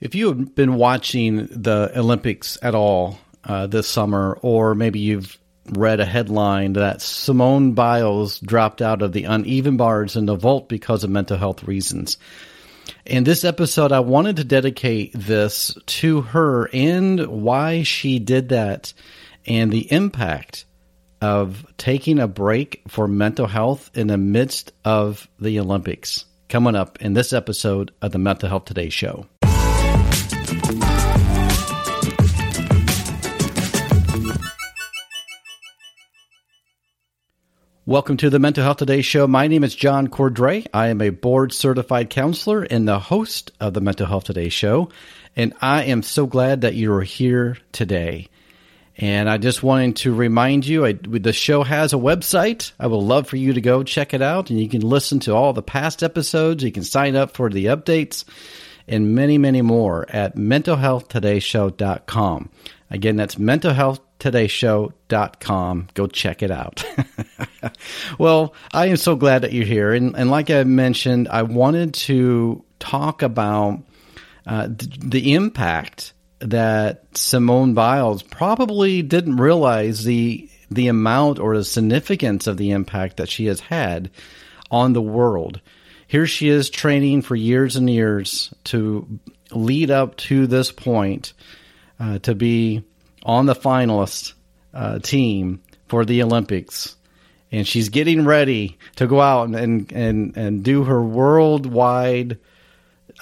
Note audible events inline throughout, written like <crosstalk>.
If you have been watching the Olympics at all uh, this summer, or maybe you've read a headline that Simone Biles dropped out of the uneven bars in the vault because of mental health reasons. In this episode, I wanted to dedicate this to her and why she did that and the impact of taking a break for mental health in the midst of the Olympics. Coming up in this episode of the Mental Health Today show. Welcome to the Mental Health Today show. My name is John Cordray. I am a board certified counselor and the host of the Mental Health Today show. And I am so glad that you are here today. And I just wanted to remind you, I, the show has a website. I would love for you to go check it out and you can listen to all the past episodes. You can sign up for the updates and many, many more at mentalhealthtodayshow.com. Again, that's mentalhealthtodayshow.com. Go check it out. <laughs> well, I am so glad that you're here. And, and like I mentioned, I wanted to talk about uh, the impact that Simone Biles probably didn't realize the the amount or the significance of the impact that she has had on the world. Here she is training for years and years to lead up to this point uh, to be on the finalist uh, team for the Olympics. And she's getting ready to go out and, and, and do her worldwide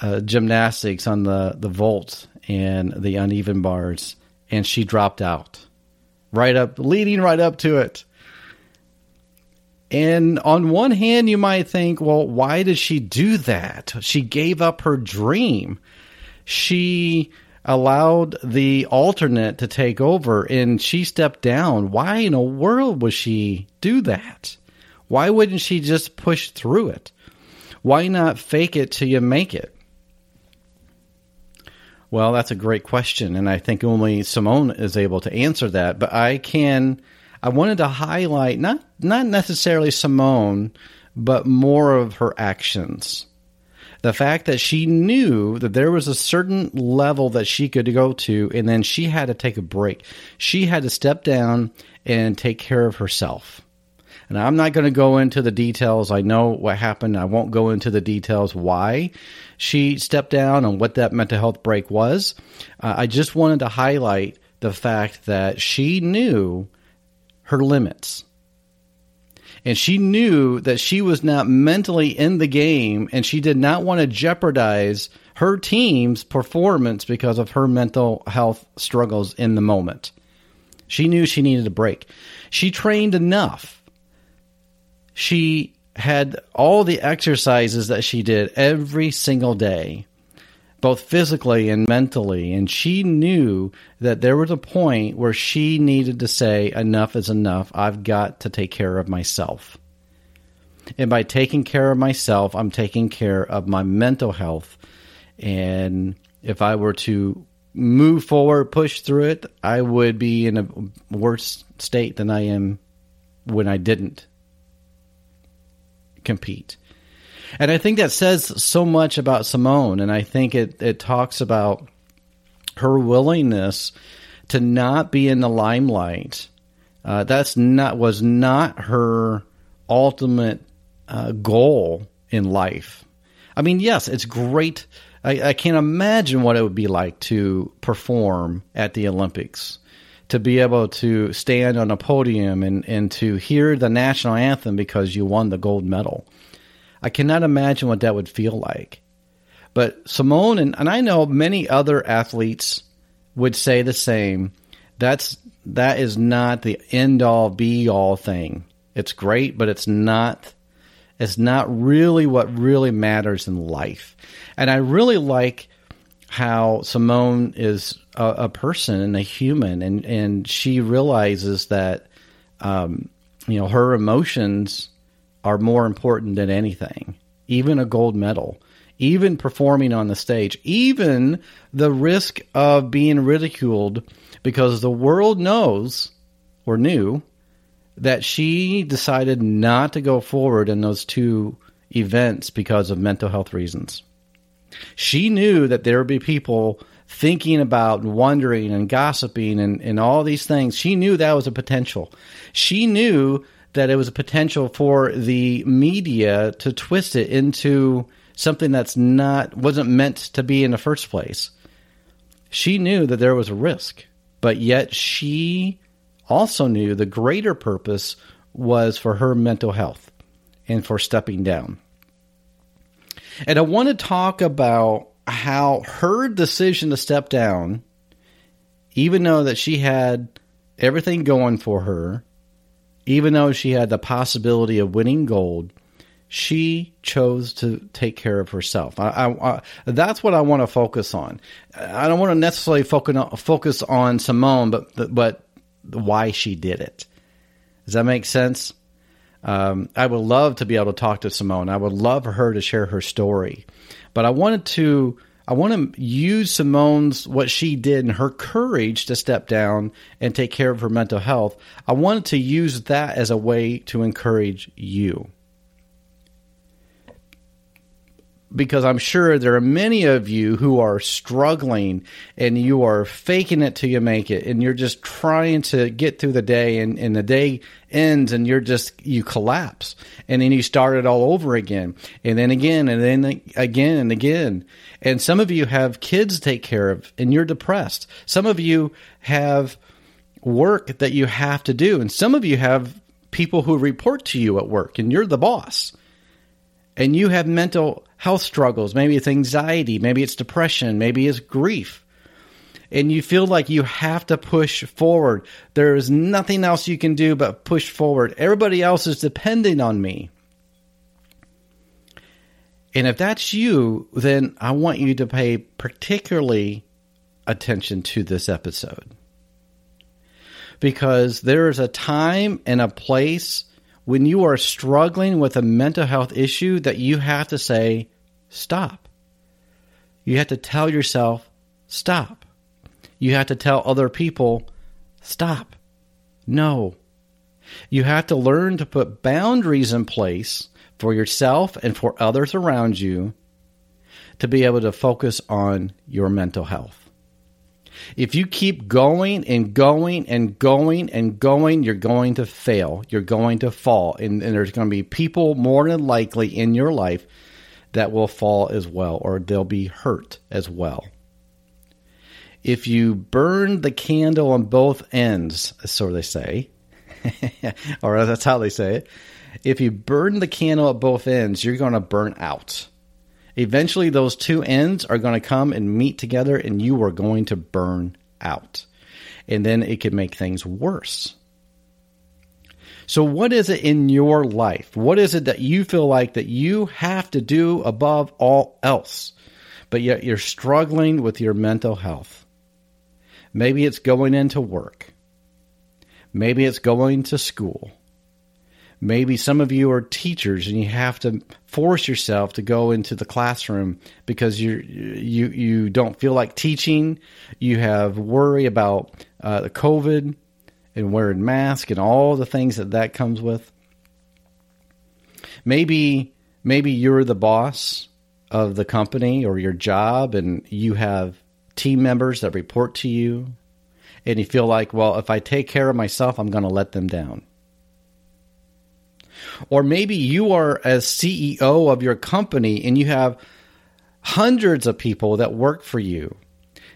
uh, gymnastics on the, the vault and the uneven bars. And she dropped out right up, leading right up to it. And on one hand, you might think, well, why did she do that? She gave up her dream. She allowed the alternate to take over and she stepped down. Why in the world would she do that? Why wouldn't she just push through it? Why not fake it till you make it? Well, that's a great question, and I think only Simone is able to answer that. But I can, I wanted to highlight not not necessarily Simone, but more of her actions the fact that she knew that there was a certain level that she could go to and then she had to take a break. She had to step down and take care of herself. And I'm not going to go into the details. I know what happened. I won't go into the details why she stepped down and what that mental health break was. Uh, I just wanted to highlight the fact that she knew her limits and she knew that she was not mentally in the game and she did not want to jeopardize her team's performance because of her mental health struggles in the moment. She knew she needed a break. She trained enough. She had all the exercises that she did every single day both physically and mentally. And she knew that there was a point where she needed to say, enough is enough. I've got to take care of myself. And by taking care of myself, I'm taking care of my mental health. And if I were to move forward, push through it, I would be in a worse state than I am when I didn't compete. And I think that says so much about Simone. And I think it, it talks about her willingness to not be in the limelight. Uh, that's not was not her ultimate uh, goal in life. I mean, yes, it's great I, I can't imagine what it would be like to perform at the Olympics, to be able to stand on a podium and, and to hear the national anthem because you won the gold medal. I cannot imagine what that would feel like. But Simone and, and I know many other athletes would say the same. That's that is not the end all be all thing. It's great, but it's not it's not really what really matters in life. And I really like how Simone is a, a person and a human, and, and she realizes that, um, you know, her emotions are more important than anything, even a gold medal, even performing on the stage, even the risk of being ridiculed because the world knows or knew that she decided not to go forward in those two events because of mental health reasons. She knew that there would be people thinking about and wondering and gossiping and, and all these things. She knew that was a potential. She knew that it was a potential for the media to twist it into something that's not wasn't meant to be in the first place. She knew that there was a risk, but yet she also knew the greater purpose was for her mental health and for stepping down. And I want to talk about how her decision to step down, even though that she had everything going for her, even though she had the possibility of winning gold, she chose to take care of herself. I, I, I, that's what I want to focus on. I don't want to necessarily focus on, Simone, but but why she did it. Does that make sense? Um, I would love to be able to talk to Simone. I would love her to share her story, but I wanted to. I want to use Simone's what she did and her courage to step down and take care of her mental health. I wanted to use that as a way to encourage you. Because I'm sure there are many of you who are struggling and you are faking it till you make it and you're just trying to get through the day and, and the day ends and you're just you collapse and then you start it all over again and then again and then again and again. And some of you have kids to take care of and you're depressed. Some of you have work that you have to do and some of you have people who report to you at work and you're the boss and you have mental health struggles, maybe it's anxiety, maybe it's depression, maybe it's grief, and you feel like you have to push forward, there is nothing else you can do but push forward. Everybody else is depending on me. And if that's you, then I want you to pay particularly attention to this episode. Because there is a time and a place when you are struggling with a mental health issue that you have to say, stop. You have to tell yourself, stop. You have to tell other people, stop. No. You have to learn to put boundaries in place for yourself and for others around you to be able to focus on your mental health. If you keep going and going and going and going, you're going to fail. You're going to fall. And, and there's going to be people more than likely in your life that will fall as well, or they'll be hurt as well. If you burn the candle on both ends, so they say, <laughs> or that's how they say it, if you burn the candle at both ends, you're going to burn out. Eventually, those two ends are going to come and meet together, and you are going to burn out. And then it could make things worse. So, what is it in your life? What is it that you feel like that you have to do above all else, but yet you're struggling with your mental health? Maybe it's going into work. Maybe it's going to school. Maybe some of you are teachers and you have to force yourself to go into the classroom because you you you don't feel like teaching. You have worry about uh, the COVID and wearing masks and all the things that that comes with. Maybe maybe you're the boss of the company or your job and you have team members that report to you and you feel like, well, if I take care of myself, I'm going to let them down. Or maybe you are a CEO of your company and you have hundreds of people that work for you.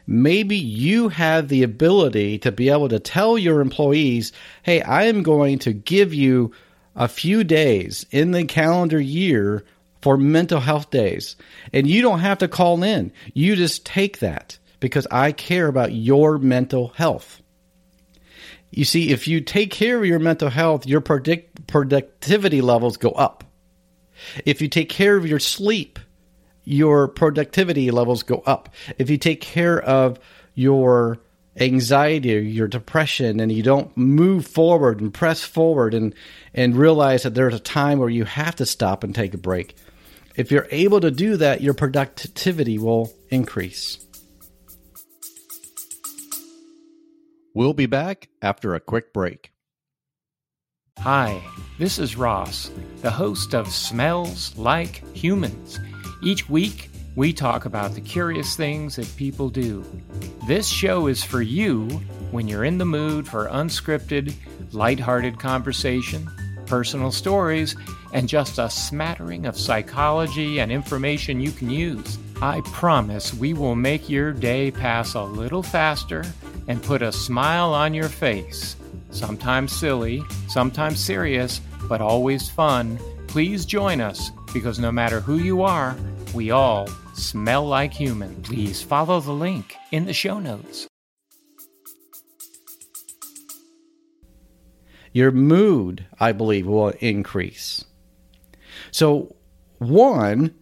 Maybe you have the ability to be able to tell your employees, hey, I am going to give you a few days in the calendar year for mental health days. And you don't have to call in. You just take that because I care about your mental health. You see, if you take care of your mental health, your predict- productivity levels go up. If you take care of your sleep, your productivity levels go up. If you take care of your anxiety or your depression and you don't move forward and press forward and, and realize that there's a time where you have to stop and take a break, if you're able to do that, your productivity will increase. We'll be back after a quick break. Hi, this is Ross, the host of Smells Like Humans. Each week, we talk about the curious things that people do. This show is for you when you're in the mood for unscripted, lighthearted conversation, personal stories, and just a smattering of psychology and information you can use. I promise we will make your day pass a little faster and put a smile on your face. Sometimes silly, sometimes serious, but always fun. Please join us because no matter who you are, we all smell like human. Please follow the link in the show notes. Your mood, I believe, will increase. So, one,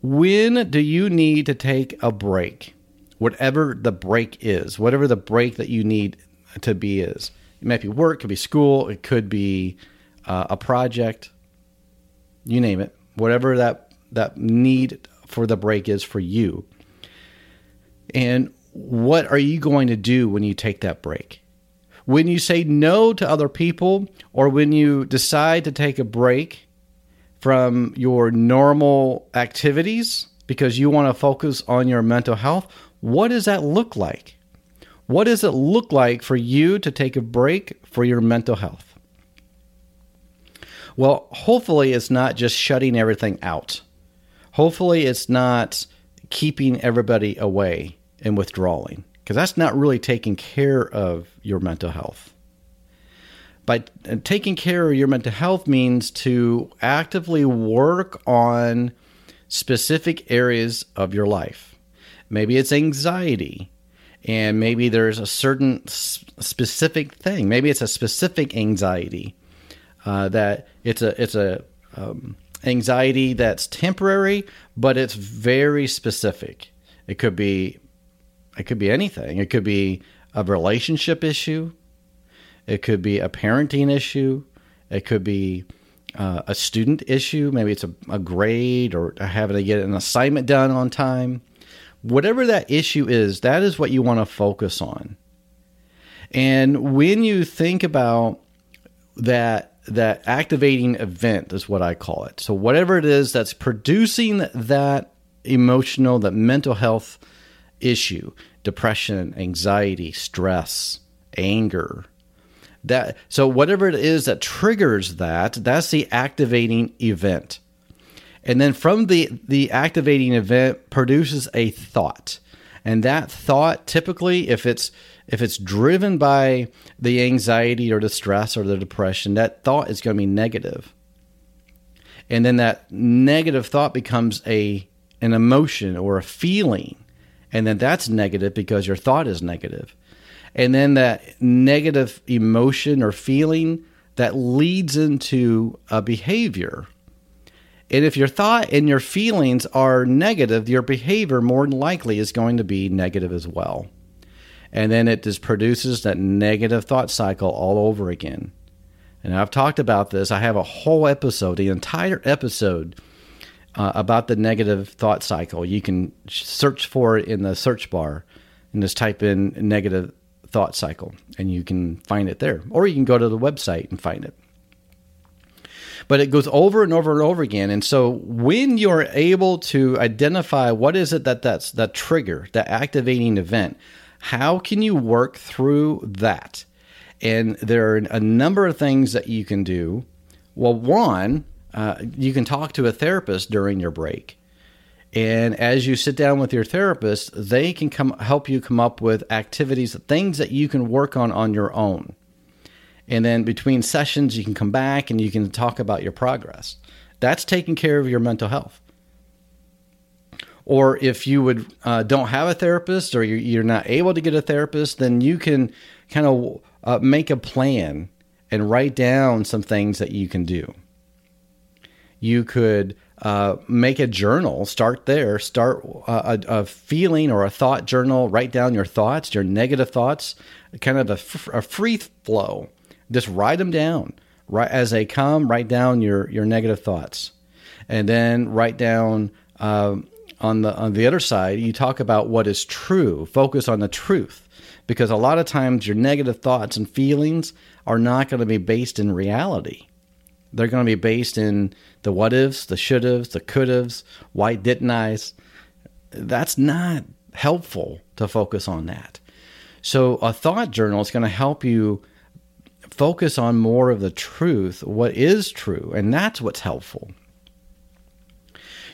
when do you need to take a break? Whatever the break is, whatever the break that you need to be is. It might be work, it could be school, it could be uh, a project, you name it. Whatever that that need for the break is for you. And what are you going to do when you take that break? When you say no to other people, or when you decide to take a break from your normal activities because you want to focus on your mental health, what does that look like? What does it look like for you to take a break for your mental health? Well, hopefully, it's not just shutting everything out. Hopefully, it's not keeping everybody away and withdrawing because that's not really taking care of your mental health. By uh, taking care of your mental health means to actively work on specific areas of your life. Maybe it's anxiety, and maybe there's a certain specific thing. Maybe it's a specific anxiety uh, that it's a it's a um, anxiety that's temporary, but it's very specific. It could be it could be anything. It could be a relationship issue. It could be a parenting issue. It could be uh, a student issue. Maybe it's a, a grade or having to get an assignment done on time. Whatever that issue is, that is what you want to focus on. And when you think about that that activating event is what I call it. So whatever it is that's producing that emotional, that mental health issue, depression, anxiety, stress, anger, that so whatever it is that triggers that, that's the activating event. And then from the the activating event produces a thought. And that thought typically if it's if it's driven by the anxiety or the stress or the depression, that thought is going to be negative. And then that negative thought becomes a an emotion or a feeling. And then that's negative because your thought is negative. And then that negative emotion or feeling that leads into a behavior. And if your thought and your feelings are negative, your behavior more than likely is going to be negative as well and then it just produces that negative thought cycle all over again. And I've talked about this. I have a whole episode, the entire episode uh, about the negative thought cycle. You can search for it in the search bar and just type in negative thought cycle, and you can find it there. Or you can go to the website and find it. But it goes over and over and over again. And so when you're able to identify what is it that that's that trigger, that activating event, how can you work through that? And there are a number of things that you can do. Well, one, uh, you can talk to a therapist during your break. And as you sit down with your therapist, they can come help you come up with activities, things that you can work on on your own. And then between sessions, you can come back and you can talk about your progress. That's taking care of your mental health. Or if you would uh, don't have a therapist or you're, you're, not able to get a therapist, then you can kind of uh, make a plan and write down some things that you can do. You could uh, make a journal. Start there. Start uh, a, a, feeling or a thought journal. Write down your thoughts, your negative thoughts, kind of a, a free flow. Just write them down. Right as they come, write down your your negative thoughts, and then write down uh, on the on the other side. You talk about what is true. Focus on the truth, because a lot of times your negative thoughts and feelings are not going to be based in reality they're going to be based in the what ifs, the should haves, the could haves, why didn't I's. That's not helpful to focus on that. So, a thought journal is going to help you focus on more of the truth, what is true, and that's what's helpful.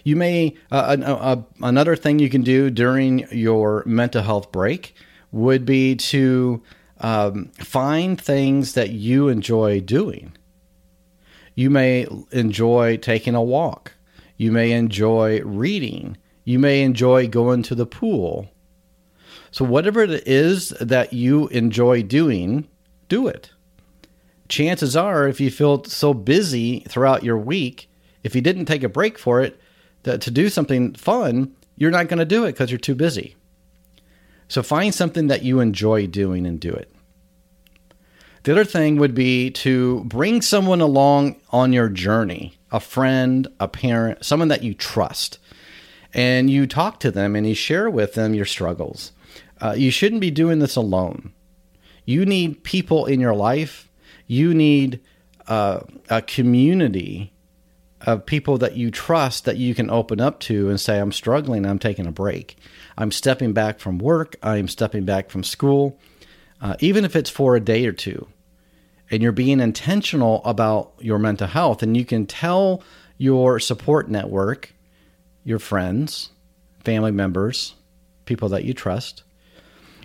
You may, uh, uh, uh, another thing you can do during your mental health break would be to um, find things that you enjoy doing. You may enjoy taking a walk. You may enjoy reading. You may enjoy going to the pool. So, whatever it is that you enjoy doing, do it. Chances are, if you feel so busy throughout your week, if you didn't take a break for it that, to do something fun, you're not going to do it because you're too busy. So, find something that you enjoy doing and do it. The other thing would be to bring someone along on your journey a friend, a parent, someone that you trust. And you talk to them and you share with them your struggles. Uh, you shouldn't be doing this alone. You need people in your life. You need uh, a community of people that you trust that you can open up to and say, I'm struggling, I'm taking a break. I'm stepping back from work, I'm stepping back from school. Uh, even if it's for a day or two, and you're being intentional about your mental health, and you can tell your support network, your friends, family members, people that you trust,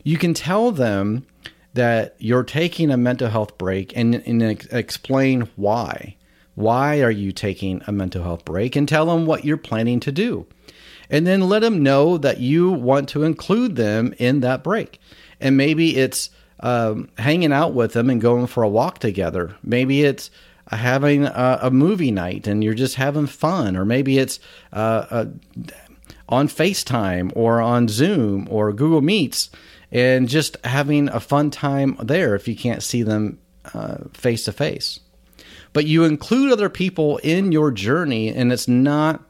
you can tell them that you're taking a mental health break and, and explain why. Why are you taking a mental health break? And tell them what you're planning to do. And then let them know that you want to include them in that break. And maybe it's um, hanging out with them and going for a walk together. Maybe it's having a, a movie night and you're just having fun, or maybe it's uh, uh, on FaceTime or on Zoom or Google Meets and just having a fun time there if you can't see them face to face. But you include other people in your journey, and it's not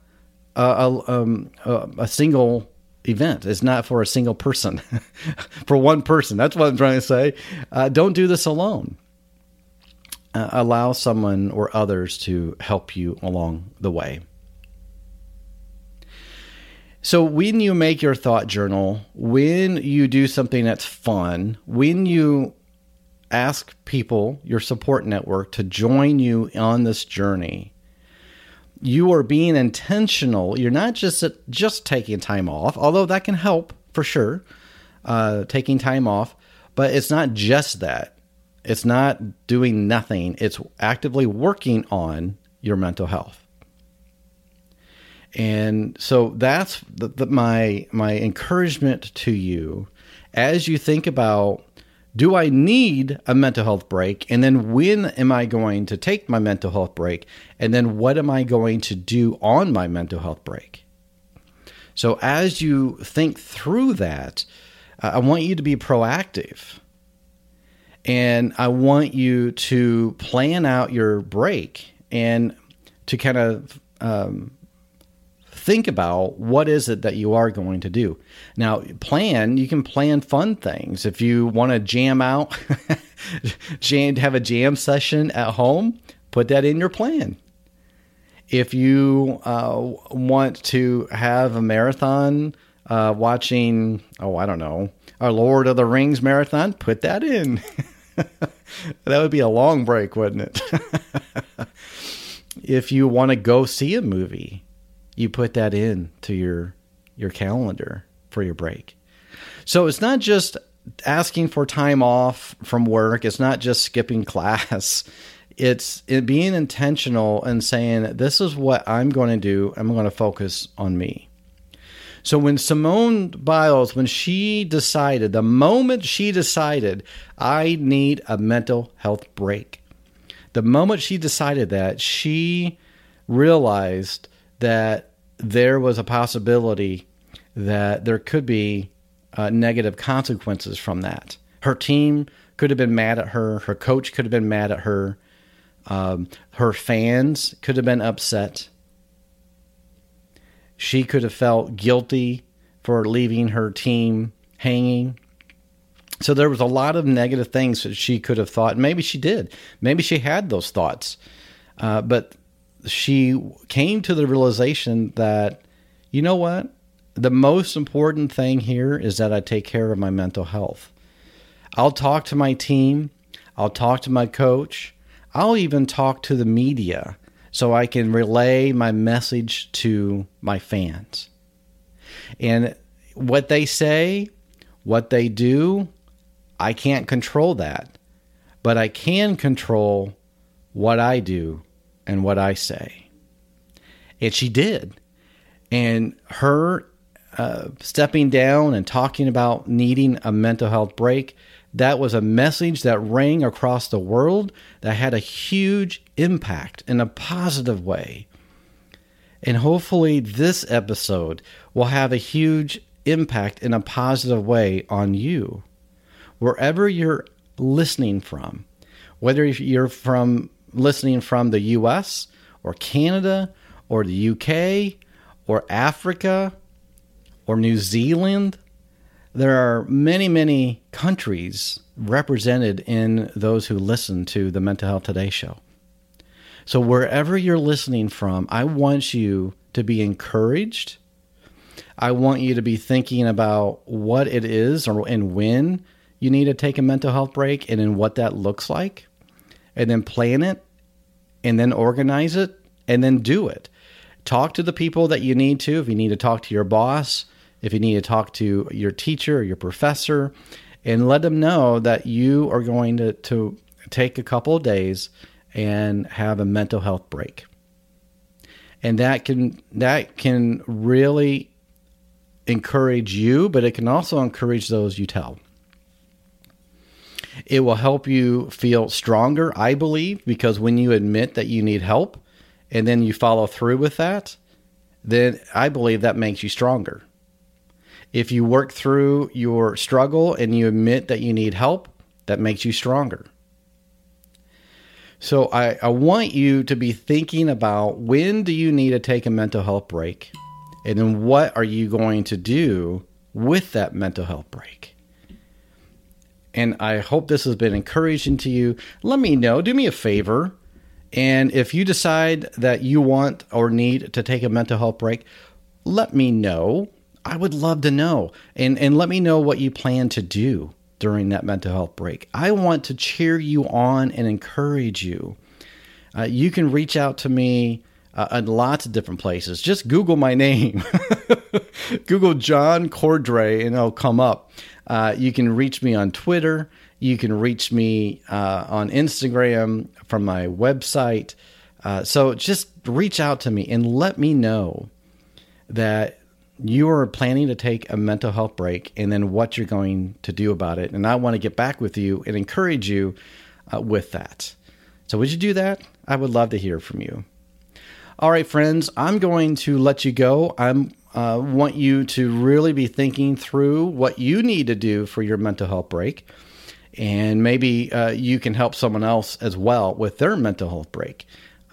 a, a, um, a, a single event. It's not for a single person, <laughs> for one person. That's what I'm trying to say. Uh, don't do this alone. Uh, allow someone or others to help you along the way. So, when you make your thought journal, when you do something that's fun, when you ask people, your support network, to join you on this journey, you are being intentional. You're not just just taking time off, although that can help for sure. Uh, taking time off, but it's not just that. It's not doing nothing. It's actively working on your mental health. And so that's the, the, my my encouragement to you as you think about do I need a mental health break? And then when am I going to take my mental health break? And then what am I going to do on my mental health break? So as you think through that, I want you to be proactive. And I want you to plan out your break and to kind of um, think about what is it that you are going to do. Now, plan, you can plan fun things. If you want to jam out, <laughs> jam, have a jam session at home, put that in your plan. If you uh, want to have a marathon uh, watching, oh, I don't know, our Lord of the Rings marathon, put that in. <laughs> that would be a long break, wouldn't it? <laughs> if you want to go see a movie, you put that in to your your calendar for your break. So it's not just asking for time off from work. It's not just skipping <laughs> class. It's it being intentional and saying, this is what I'm going to do. I'm going to focus on me. So when Simone Biles, when she decided, the moment she decided, I need a mental health break, the moment she decided that, she realized that there was a possibility that there could be uh, negative consequences from that. Her team could have been mad at her. Her coach could have been mad at her. Um, her fans could have been upset. She could have felt guilty for leaving her team hanging. So there was a lot of negative things that she could have thought. Maybe she did. Maybe she had those thoughts. Uh, but she came to the realization that, you know what? The most important thing here is that I take care of my mental health. I'll talk to my team. I'll talk to my coach. I'll even talk to the media so I can relay my message to my fans. And what they say, what they do, I can't control that. But I can control what I do and what I say. And she did. And her uh, stepping down and talking about needing a mental health break that was a message that rang across the world that had a huge impact in a positive way. And hopefully, this episode will have a huge impact in a positive way on you. Wherever you're listening from, whether you're from listening from the US or Canada or the UK or Africa or New Zealand there are many, many countries represented in those who listen to the Mental Health Today show. So, wherever you're listening from, I want you to be encouraged. I want you to be thinking about what it is or, and when you need to take a mental health break and then what that looks like, and then plan it, and then organize it, and then do it. Talk to the people that you need to. If you need to talk to your boss, if you need to talk to your teacher or your professor, and let them know that you are going to, to take a couple of days and have a mental health break. And that can that can really encourage you, but it can also encourage those you tell. It will help you feel stronger, I believe, because when you admit that you need help and then you follow through with that, then I believe that makes you stronger. If you work through your struggle and you admit that you need help, that makes you stronger. So I, I want you to be thinking about when do you need to take a mental health break? And then what are you going to do with that mental health break? And I hope this has been encouraging to you. Let me know. Do me a favor. And if you decide that you want or need to take a mental health break, let me know. I would love to know. And, and let me know what you plan to do during that mental health break. I want to cheer you on and encourage you. Uh, you can reach out to me uh, in lots of different places. Just Google my <laughs> name. Google John Cordray and it'll come up. Uh, you can reach me on Twitter. You can reach me uh, on Instagram from my website. Uh, so just reach out to me and let me know that you are planning to take a mental health break and then what you're going to do about it. And I want to get back with you and encourage you uh, with that. So, would you do that? I would love to hear from you. All right, friends, I'm going to let you go. I uh, want you to really be thinking through what you need to do for your mental health break. And maybe uh, you can help someone else as well with their mental health break.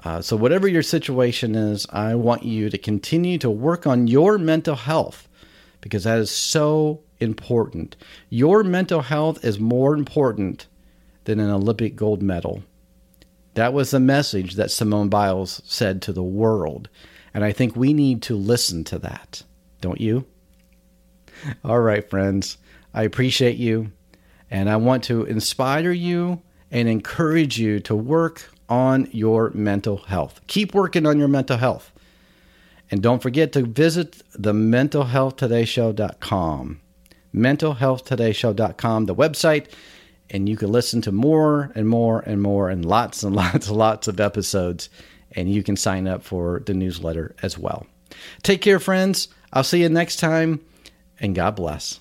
Uh, so, whatever your situation is, I want you to continue to work on your mental health because that is so important. Your mental health is more important than an Olympic gold medal. That was the message that Simone Biles said to the world. And I think we need to listen to that, don't you? All right, friends. I appreciate you. And I want to inspire you and encourage you to work on your mental health. Keep working on your mental health. And don't forget to visit the mentalhealthtodayshow.com. Mentalhealthtodayshow.com, the website, and you can listen to more and more and more and lots and <laughs> lots and lots of episodes. And you can sign up for the newsletter as well. Take care, friends. I'll see you next time, and God bless.